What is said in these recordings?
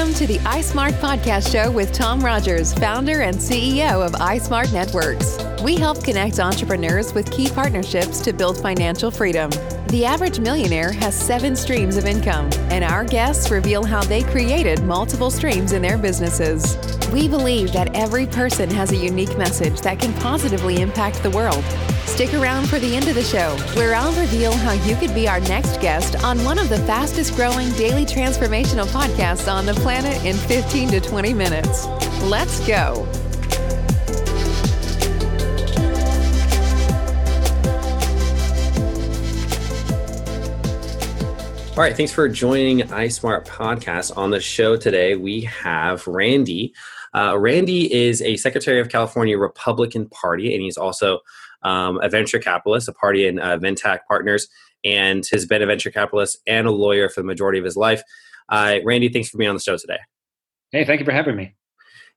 Welcome to the iSmart Podcast Show with Tom Rogers, founder and CEO of iSmart Networks. We help connect entrepreneurs with key partnerships to build financial freedom. The average millionaire has seven streams of income, and our guests reveal how they created multiple streams in their businesses. We believe that every person has a unique message that can positively impact the world. Stick around for the end of the show, where I'll reveal how you could be our next guest on one of the fastest growing daily transformational podcasts on the planet in 15 to 20 minutes. Let's go. All right, thanks for joining iSmart Podcast. On the show today, we have Randy. Uh, Randy is a Secretary of California Republican Party, and he's also um, a venture capitalist, a party in uh, Ventac Partners, and has been a venture capitalist and a lawyer for the majority of his life. Uh, Randy, thanks for being on the show today. Hey, thank you for having me.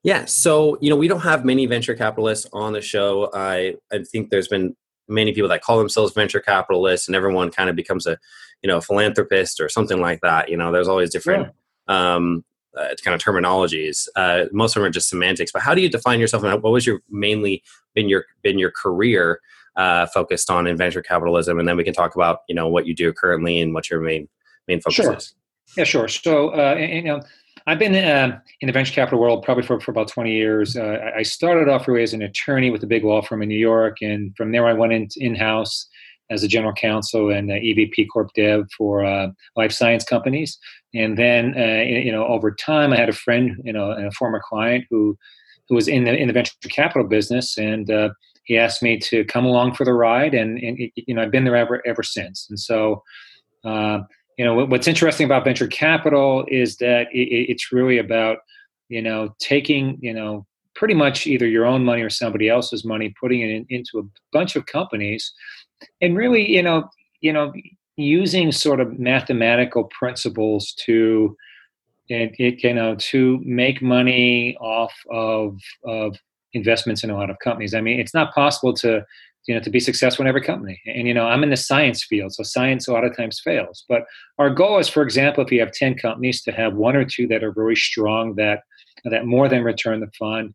Yeah, so you know we don't have many venture capitalists on the show. I I think there's been many people that call themselves venture capitalists and everyone kind of becomes a you know philanthropist or something like that you know there's always different yeah. um, uh, kind of terminologies uh, most of them are just semantics but how do you define yourself and what was your mainly been your been your career uh, focused on in venture capitalism and then we can talk about you know what you do currently and what your main main focus sure. is yeah sure so uh, you know I've been uh, in the venture capital world probably for, for about 20 years. Uh, I started off really as an attorney with a big law firm in New York, and from there I went in, in-house as a general counsel and EVP Corp Dev for uh, life science companies. And then, uh, you know, over time, I had a friend, you know, a former client who who was in the in the venture capital business, and uh, he asked me to come along for the ride, and, and you know, I've been there ever ever since. And so uh, you know what's interesting about venture capital is that it, it's really about you know taking you know pretty much either your own money or somebody else's money putting it in, into a bunch of companies and really you know you know using sort of mathematical principles to it, it, you know to make money off of of investments in a lot of companies. I mean it's not possible to you know to be successful in every company. And you know i'm in the science field so science a lot of times fails. But our goal is for example if you have 10 companies to have one or two that are very strong that that more than return the fund.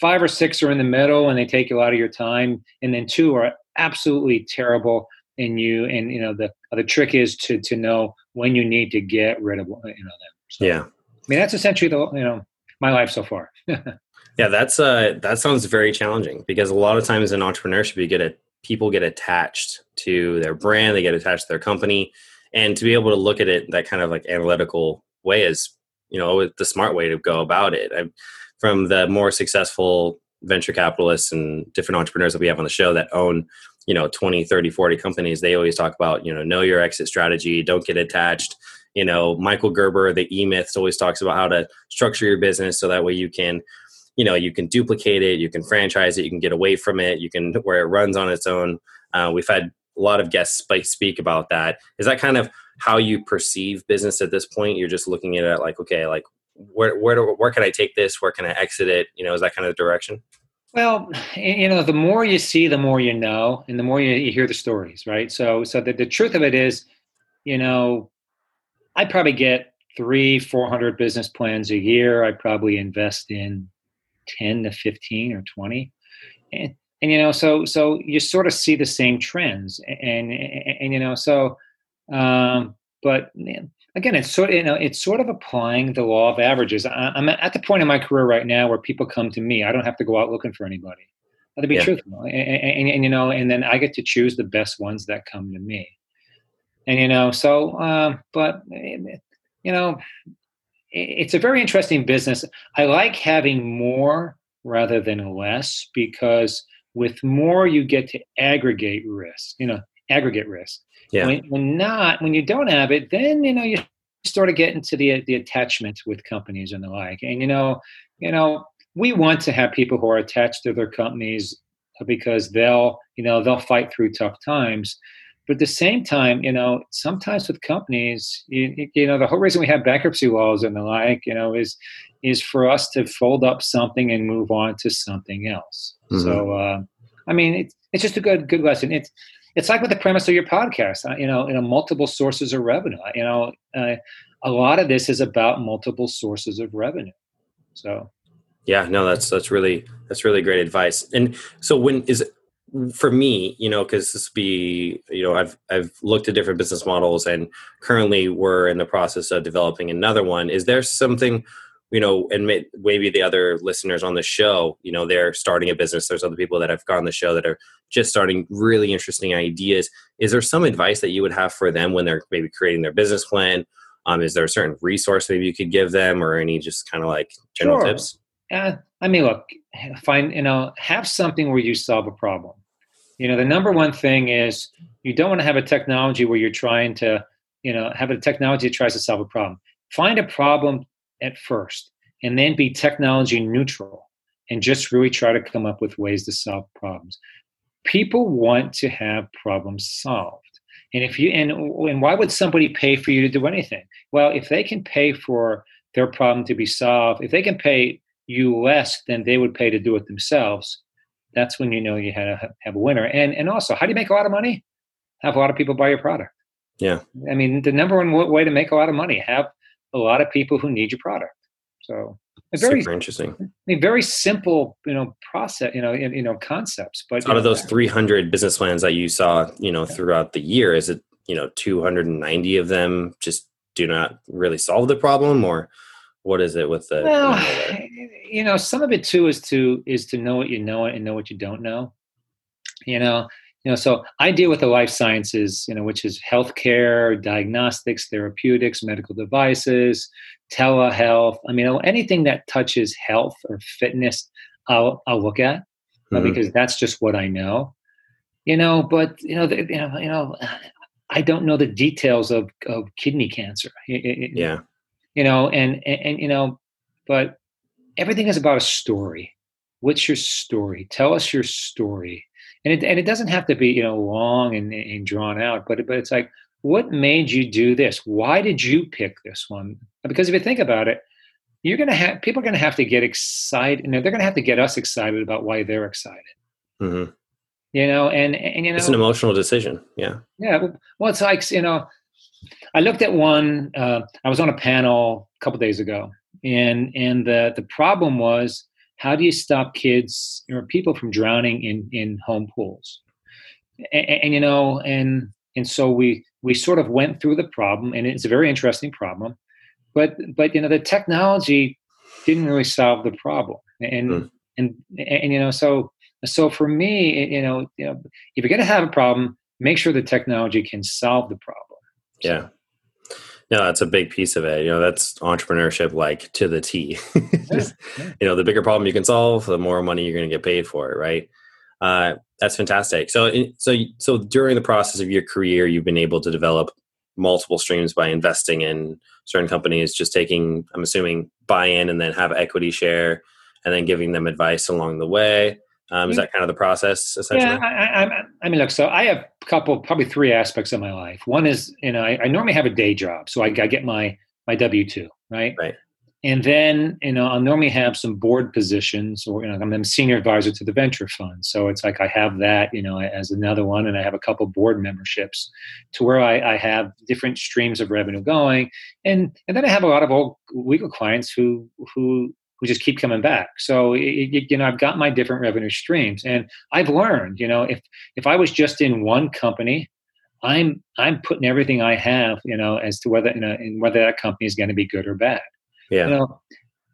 Five or six are in the middle and they take a lot of your time and then two are absolutely terrible in you and you know the the trick is to to know when you need to get rid of you know them. So, yeah. I mean that's essentially the you know my life so far. Yeah, that's uh that sounds very challenging because a lot of times in entrepreneurship you get a people get attached to their brand, they get attached to their company, and to be able to look at it that kind of like analytical way is you know the smart way to go about it. I, from the more successful venture capitalists and different entrepreneurs that we have on the show that own you know 20 30 40 companies they always talk about you know know your exit strategy don't get attached. You know michael gerber the e-myths always talks about how to structure your business so that way you can you know you can duplicate it you can franchise it you can get away from it you can where it runs on its own. Uh, we've had a lot of guests speak about that. Is that kind of how you perceive business at this point? You're just looking at it like okay like where where do, where can i take this? Where can i exit it? You know is that kind of the direction? Well you know the more you see the more you know and the more you, hear the stories right? So so the, the truth of it is you know i probably get three 400 business plans a year. I probably invest in 10 to 15 or 20 and, and you know so so you sort of see the same trends. And and, and you know so um but again it's sort of you know it's sort of applying the law of averages. I, am at the point in my career right now where people come to me. I don't have to go out looking for anybody. To be yeah. truthful and, and, and, you know and then i get to choose the best ones that come to me. And you know so um but you know it's a very interesting business. I like having more rather than less because with more you get to aggregate risk, you know, aggregate risk. Yeah. When, when not, when you don't have it, then you know you start to get into the the attachment with companies and the like. And you know, you know, we want to have people who are attached to their companies because they'll, you know, they'll fight through tough times. But at the same time, you know, sometimes with companies, you, you know, the whole reason we have bankruptcy laws and the like, you know, is is for us to fold up something and move on to something else. Mm-hmm. So, uh, I mean, it's it's just a good good lesson. It's it's like with the premise of your podcast. Uh, you know, you know, multiple sources of revenue. You know, uh, a lot of this is about multiple sources of revenue. So yeah, no, that's that's really that's really great advice. And so when is for me, you know, because this be, you know, I've I've looked at different business models, and currently we're in the process of developing another one. Is there something, you know, and maybe the other listeners on the show, you know, they're starting a business. There's other people that have gone on the show that are just starting really interesting ideas. Is there some advice that you would have for them when they're maybe creating their business plan? Um, is there a certain resource maybe you could give them, or any just kind of like general sure. tips? Uh, I mean, look, find you know, have something where you solve a problem. You know, the number one thing is you don't want to have a technology where you're trying to, you know, have a technology that tries to solve a problem. Find a problem at first, and then be technology neutral, and just really try to come up with ways to solve problems. People want to have problems solved. And if you and and why would somebody pay for you to do anything? Well, if they can pay for their problem to be solved, if they can pay you less than they would pay to do it themselves, that's when you know you had a, have a winner. And and also, how do you make a lot of money? Have a lot of people buy your product. Yeah. I mean, the number one way to make a lot of money have a lot of people who need your product. So very Super interesting. I mean, very simple, you know, process, you know, you know, concepts. But out know, of those 300 business plans that you saw, you know, throughout the year, is it you know 290 of them just do not really solve the problem, or what is it with the? Well, you know, some of it too is to is to know what you know and know what you don't know. You know, you know. So I deal with the life sciences, you know, which is healthcare, diagnostics, therapeutics, medical devices, telehealth. I mean, anything that touches health or fitness, I'll I'll look at uh, mm-hmm. because that's just what I know. You know, but you know, the, you know, you know, I don't know the details of of kidney cancer. It, yeah you know and, and, and you know but everything is about a story what's your story tell us your story and it, and it doesn't have to be you know long and, and drawn out but but it's like what made you do this why did you pick this one because if you think about it you're gonna have people are gonna have to get excited you know they're gonna have to get us excited about why they're excited mm-hmm. you know and and you know it's an emotional decision yeah yeah well it's like you know I looked at one. Uh, I was on a panel a couple days ago, and and the the problem was how do you stop kids or people from drowning in in home pools? And, and, you know, and and so we we sort of went through the problem, and it's a very interesting problem, but but you know the technology didn't really solve the problem, and mm. and, and and you know so so for me, you know, you know, if you're going to have a problem, make sure the technology can solve the problem. Yeah. No, that's a big piece of it. You know, that's entrepreneurship like to the T. Just, yeah. You know, the bigger problem you can solve, the more money you're going to get paid for it, right? Uh, that's fantastic. So, so, so during the process of your career, you've been able to develop multiple streams by investing in certain companies, just taking, I'm assuming, buy in and then have equity share, and then giving them advice along the way. Um, is mm. that kind of the process essentially? Yeah, I, I, I, mean, look. So I have a couple, probably three aspects of my life. One is, you know, I, I normally have a day job, so I, I get my my W two, right? Right. And then, you know, I'll normally have some board positions, or you know, I'm a senior advisor to the venture fund, so it's like I have that, you know, as another one, and I have a couple board memberships, to where I, I have different streams of revenue going, and and then I have a lot of old legal clients who who who just keep coming back. So it, you know, I've got my different revenue streams, and I've learned, you know, if if I was just in one company, I'm I'm putting everything I have, you know, as to whether you know, and whether that company is going to be good or bad. Yeah. You know,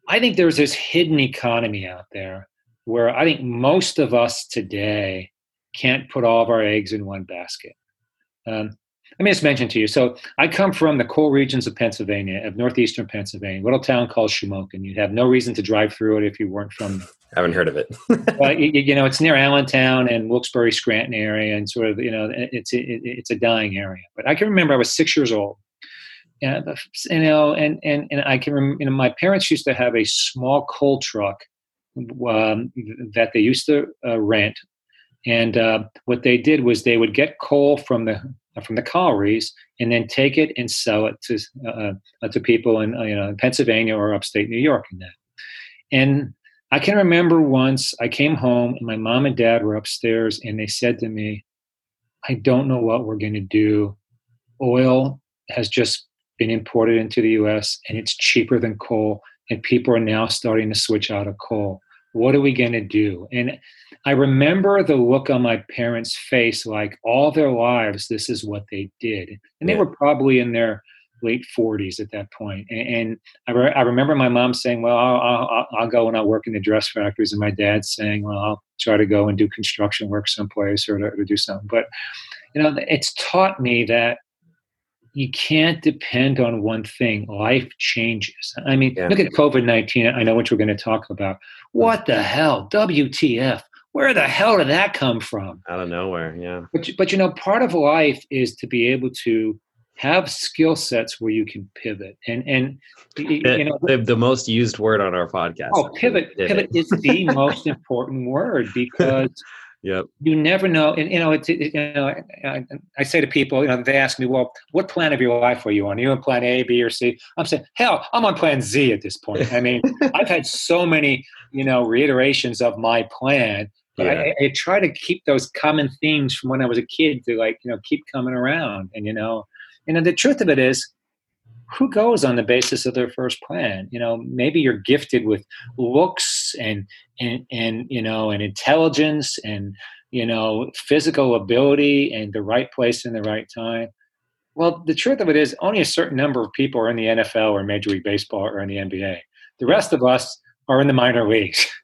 I think there's this hidden economy out there where I think most of us today can't put all of our eggs in one basket. Um, let me just mention to you. So I come from the coal regions of Pennsylvania, of northeastern Pennsylvania, little town called Shamokin. You'd have no reason to drive through it if you weren't from. I haven't heard of it. you, you, know, it's near Allentown and Wilkes-Barre, Scranton area, and sort of you know, it's it, it's a dying area. But I can remember I was six years old. Yeah, you know, and and and I can remember. You know, my parents used to have a small coal truck um, that they used to uh, rent and uh, what they did was they would get coal from the from the collieries and then take it and sell it to uh, uh to people in uh, you know Pennsylvania or upstate New York and that. And I can remember once I came home and my mom and dad were upstairs and they said to me, "I don't know what we're going to do. Oil has just been imported into the US and it's cheaper than coal and people are now starting to switch out of coal. What are we going to do? And I remember the look on my parents' face like all their lives, this is what they did. And they Yeah. were probably in their late 40s at that point. And, and I, re- I remember my mom saying, Well, I'll, I'll, I'll go and I'll work in the dress factories. And my dad saying, Well, I'll try to go and do construction work someplace or to, to do something. But, you know, it's taught me that you can't depend on one thing. Life changes. I mean, Yeah. look at COVID 19. I know what we're going to talk about. What the hell? WTF? Where the hell did that come from? Out of nowhere, yeah. But, you- but you know, part of life is to be able to have skill sets where you can pivot. And, and The, eh, you know, the, the most used word on our podcast. oh, pivot, pivot is the most important word because Yep. you never know and you know it's it, you know I, I say to people you know they ask me well what plan of your life are you on are you on plan a b or c i'm saying hell i'm on plan z at this point i mean i've had so many you know reiterations of my plan but Yeah. I, I try to keep those common themes from when i was a kid to like you know keep coming around and you know you know the truth of it is who goes on the basis of their first plan you know maybe you're gifted with looks and and and you know and intelligence and you know physical ability and the right place in the right time well the truth of it is only a certain number of people are in the nfl or major league baseball or in the nba the rest of us are in the minor leagues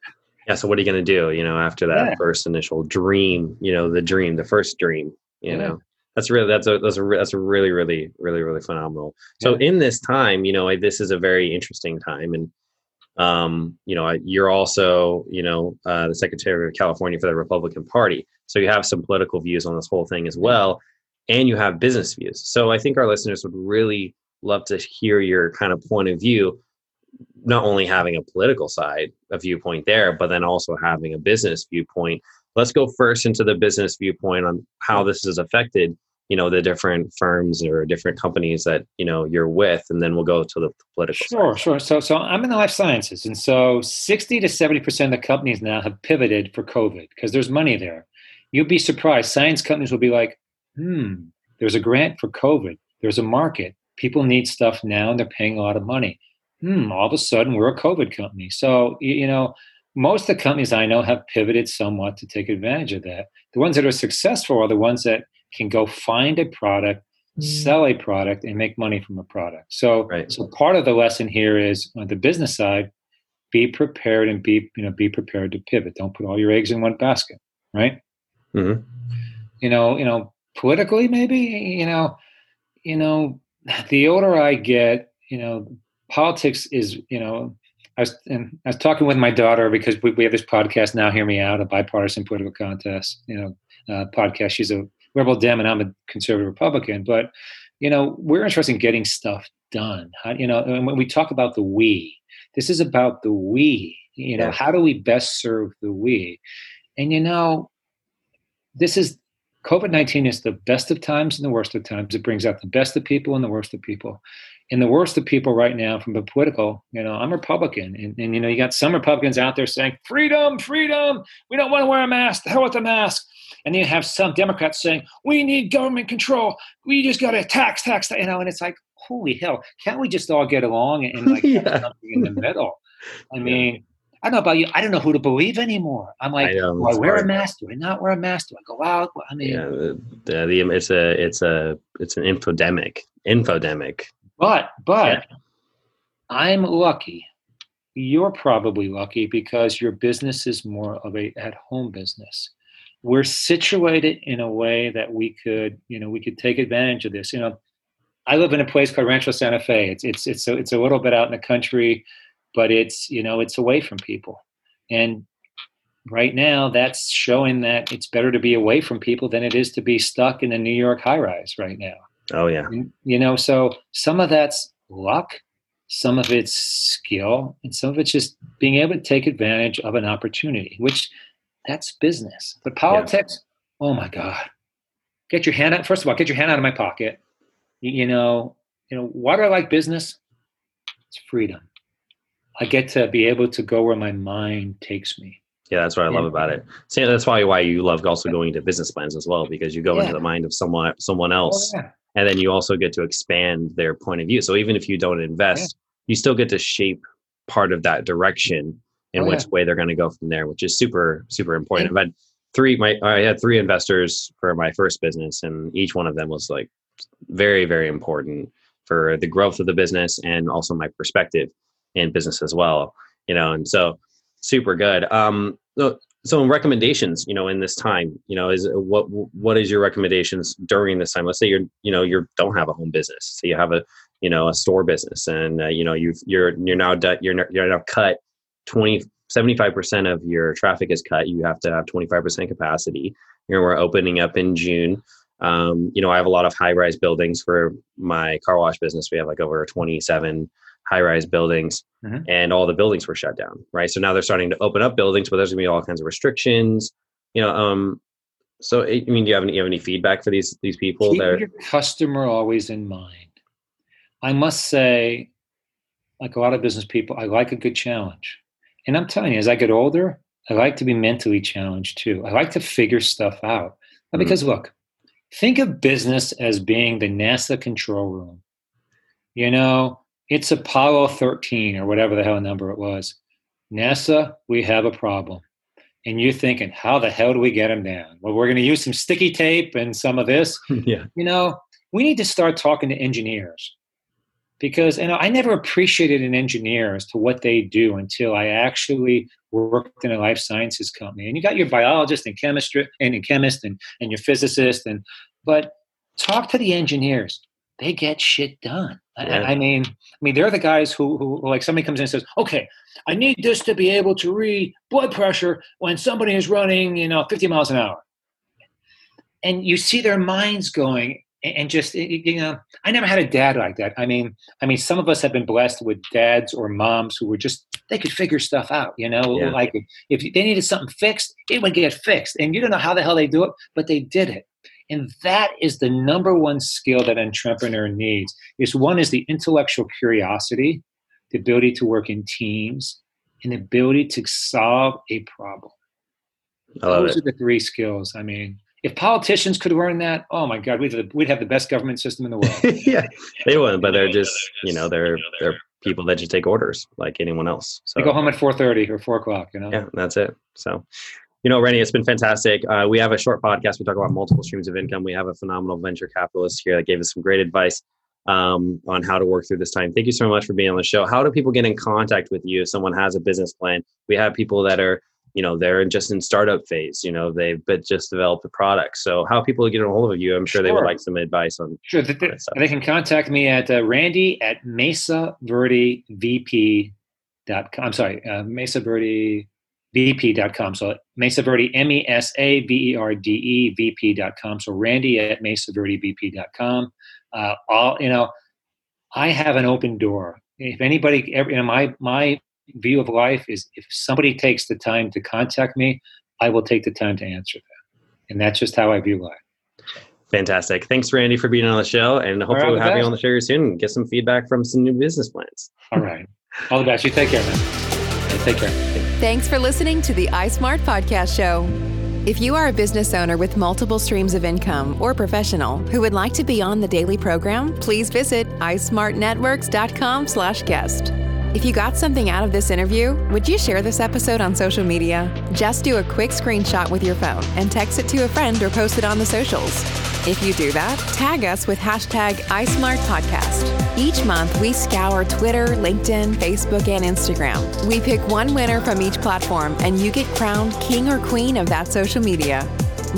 Yeah. So what are you going to do? You know, after that Yeah. first initial dream, you know, the dream, the first dream. You Yeah. know, that's really that's a that's a that's a really really really really phenomenal. So in this time, you know, this is a very interesting time, and um, you know, you're also you know uh, the Secretary of California for the Republican Party, so you have some political views on this whole thing as well, and you have business views. So I think our listeners would really love to hear your kind of point of view not only having a political side, a viewpoint there, but then also having a business viewpoint. Let's go first into the business viewpoint on how this has affected, you know, the different firms or different companies that you know you're with, and then we'll go to the political. Sure, side. sure. So, so I'm in the life sciences, and so 60 to 70 percent of the companies now have pivoted for COVID because there's money there. You'd be surprised. Science companies will be like, "Hmm, there's a grant for COVID. There's a market. People need stuff now, and they're paying a lot of money. Hmm, all of a sudden, we're a COVID company." So, you, you know, most of the companies I know have pivoted somewhat to take advantage of that. The ones that are successful are the ones that can go find a product sell a product and make money from a product. So, Right. so part of the lesson here is on the business side, be prepared and be you know be prepared to pivot. Don't put all your eggs in one basket, right? Mhm. You know, you know, politically maybe you know, you know, the older I get, you know, politics is you know. I was, and I was talking with my daughter because we, we have this podcast now. Hear me out, a bipartisan political contest. You know, uh, podcast. She's a liberal Dem, and I'm a conservative Republican. But you know, we're interested in getting stuff done. How, you know, and when we talk about the we, this is about the we. You know, Yeah. how do we best serve the we? And you know, this is COVID nineteen is the best of times and the worst of times. It brings out the best of people and the worst of people. And the worst of people right now, from the political, you know, I'm Republican, and, and you know, you got some Republicans out there saying freedom, freedom. We don't want to wear a mask. The hell with the mask. And then you have some Democrats saying we need government control. We just got to tax, tax, you know. And it's like, holy hell, can't we just all get along and, and like have Yeah. something in the middle? I mean, I don't know about you. I don't know who to believe anymore. I'm like, I know, do I wear a mask? Do I not wear a mask? Do I go out? I mean, Yeah, the, the, it's a it's a it's an infodemic. Infodemic. but but I'm lucky. You're probably lucky because your business is more of a at-home business. We're situated in a way that we could, you know, we could take advantage of this. You know, I live in a place called Rancho Santa Fe. It's it's it's a, it's a little bit out in the country, but it's you know it's away from people. And right now, that's showing that it's better to be away from people than it is to be stuck in a New York high rise right now. Oh yeah. You know, so some of that's luck, some of it's skill, and some of it's just being able to take advantage of an opportunity, which that's business. But politics, oh my God. Get your hand out. First of all, get your hand out of my pocket. You, know, you know, why do I like business? It's freedom. I get to be able to go where my mind takes me. Yeah, that's what I love Yeah. about it. See, that's why why you love also going into business plans as well because you go Yeah. into the mind of someone someone else Oh, yeah. and then you also get to expand their point of view so even if you don't invest yeah. you still get to shape part of that direction in oh, which yeah. way they're going to go from there which is super super important. I've had three my i had three investors for my first business and each one of them was like very very important for the growth of the business and also my perspective in business as well you know and so super good. Um so, so recommendations you know in this time you know is what what is your recommendations during this time? Let's say you're you know you don't have a home business so you have a you know a store business and uh, you know you've you're you're now you're you're now cut 20 75% of your traffic is cut you have to have 25% capacity. You know we're opening up in june. Um, you know i have a lot of high rise buildings for my car wash business. We have like over 27 high rise buildings mm-hmm. and all the buildings were shut down right? So now they're starting to open up buildings but there's going to be all kinds of restrictions. You know um so i mean do you have any, you have any feedback for these these people Keep that your customer always in mind. I must say like a lot of business people i like a good challenge and i'm telling you as i get older i like to be mentally challenged too i like to figure stuff out mm-hmm. because look think of business as being the nasa control room you know it's Apollo 13 or whatever the hell number it was. NASA, we have a problem. And you're thinking, how the hell do we get them down? Well, we're going to use some sticky tape and some of this. yeah. You know, we need to start talking to engineers because you know I never appreciated an engineer as to what they do until I actually worked in a life sciences company. And you got your biologist and chemistry and a chemist and, and your physicist and but talk to the engineers they get shit done. Yeah. I, I, mean, I mean, they're the guys who, who, like, somebody comes in and says, "Okay, I need this to be able to read blood pressure when somebody is running, you know, 50 miles an hour," and you see their minds going, and just you know, I never had a dad like that. I mean, I mean, some of us have been blessed with dads or moms who were just they could figure stuff out. You know, yeah. like if they needed something fixed, it would get fixed, and you don't know how the hell they do it, but they did it. And that is the number one skill that an entrepreneur needs. Is one is the intellectual curiosity, the ability to work in teams, and the ability to solve a problem. Those it. are the three skills. I mean, if politicians could learn that, oh my God, we'd have, we'd have the best government system in the world. yeah, they wouldn't, but they're just you know they're they're people that just take orders like anyone else. So they go home at four thirty or four o'clock. You know. Yeah, that's it. So you know, Randy, it's been fantastic. Uh, we have a short podcast. We talk about multiple streams of income. We have a phenomenal venture capitalist here that gave us some great advice um, on how to work through this time. Thank you so much for being on the show. How do people get in contact with you if someone has a business plan? We have people that are, you know, they're just in startup phase. You know, they've just developed a product. So how people get a hold of you? I'm sure, sure. they would like some advice on. Sure, they, they can contact me at uh, Randy at MesaVerdeVP.com. I'm sorry, uh, Mesa Verde vp.com. So Mesa Verde, M E S A V E R D E, vp.com. So Randy at mesaverdevp.com. Uh, all, you know, I have an open door. If anybody ever, you know, my, my view of life is if somebody takes the time to contact me, I will take the time to answer them. And that's just how I view life. Fantastic. Thanks, Randy, for being on the show. And hopefully right, we'll have best. you on the show soon and get some feedback from some new business plans. All right. All the best. You take care, man. Take care. Thanks for listening to the iSmart Podcast Show. If you are a business owner with multiple streams of income or professional who would like to be on the daily program, please visit ismartnetworks.com slash guest. If you got something out of this interview, would you share this episode on social media? Just do a quick screenshot with your phone and text it to a friend or post it on the socials. If you do that, tag us with hashtag iSmartPodcast. Each month, we scour Twitter, LinkedIn, Facebook, and Instagram. We pick one winner from each platform, and you get crowned king or queen of that social media.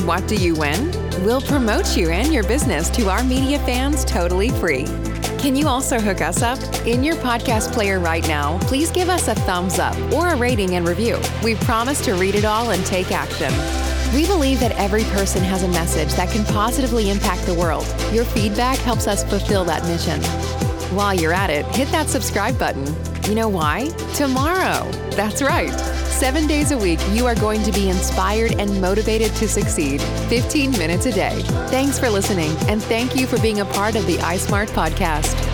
What do you win? We'll promote you and your business to our media fans totally free. Can you also hook us up? In your podcast player right now, please give us a thumbs up or a rating and review. We promise to read it all and take action. We believe that every person has a message that can positively impact the world. Your feedback helps us fulfill that mission. While you're at it, hit that subscribe button. You know why? Tomorrow. That's right. Seven days a week, you are going to be inspired and motivated to succeed 15 minutes a day. Thanks for listening, and thank you for being a part of the iSmart podcast.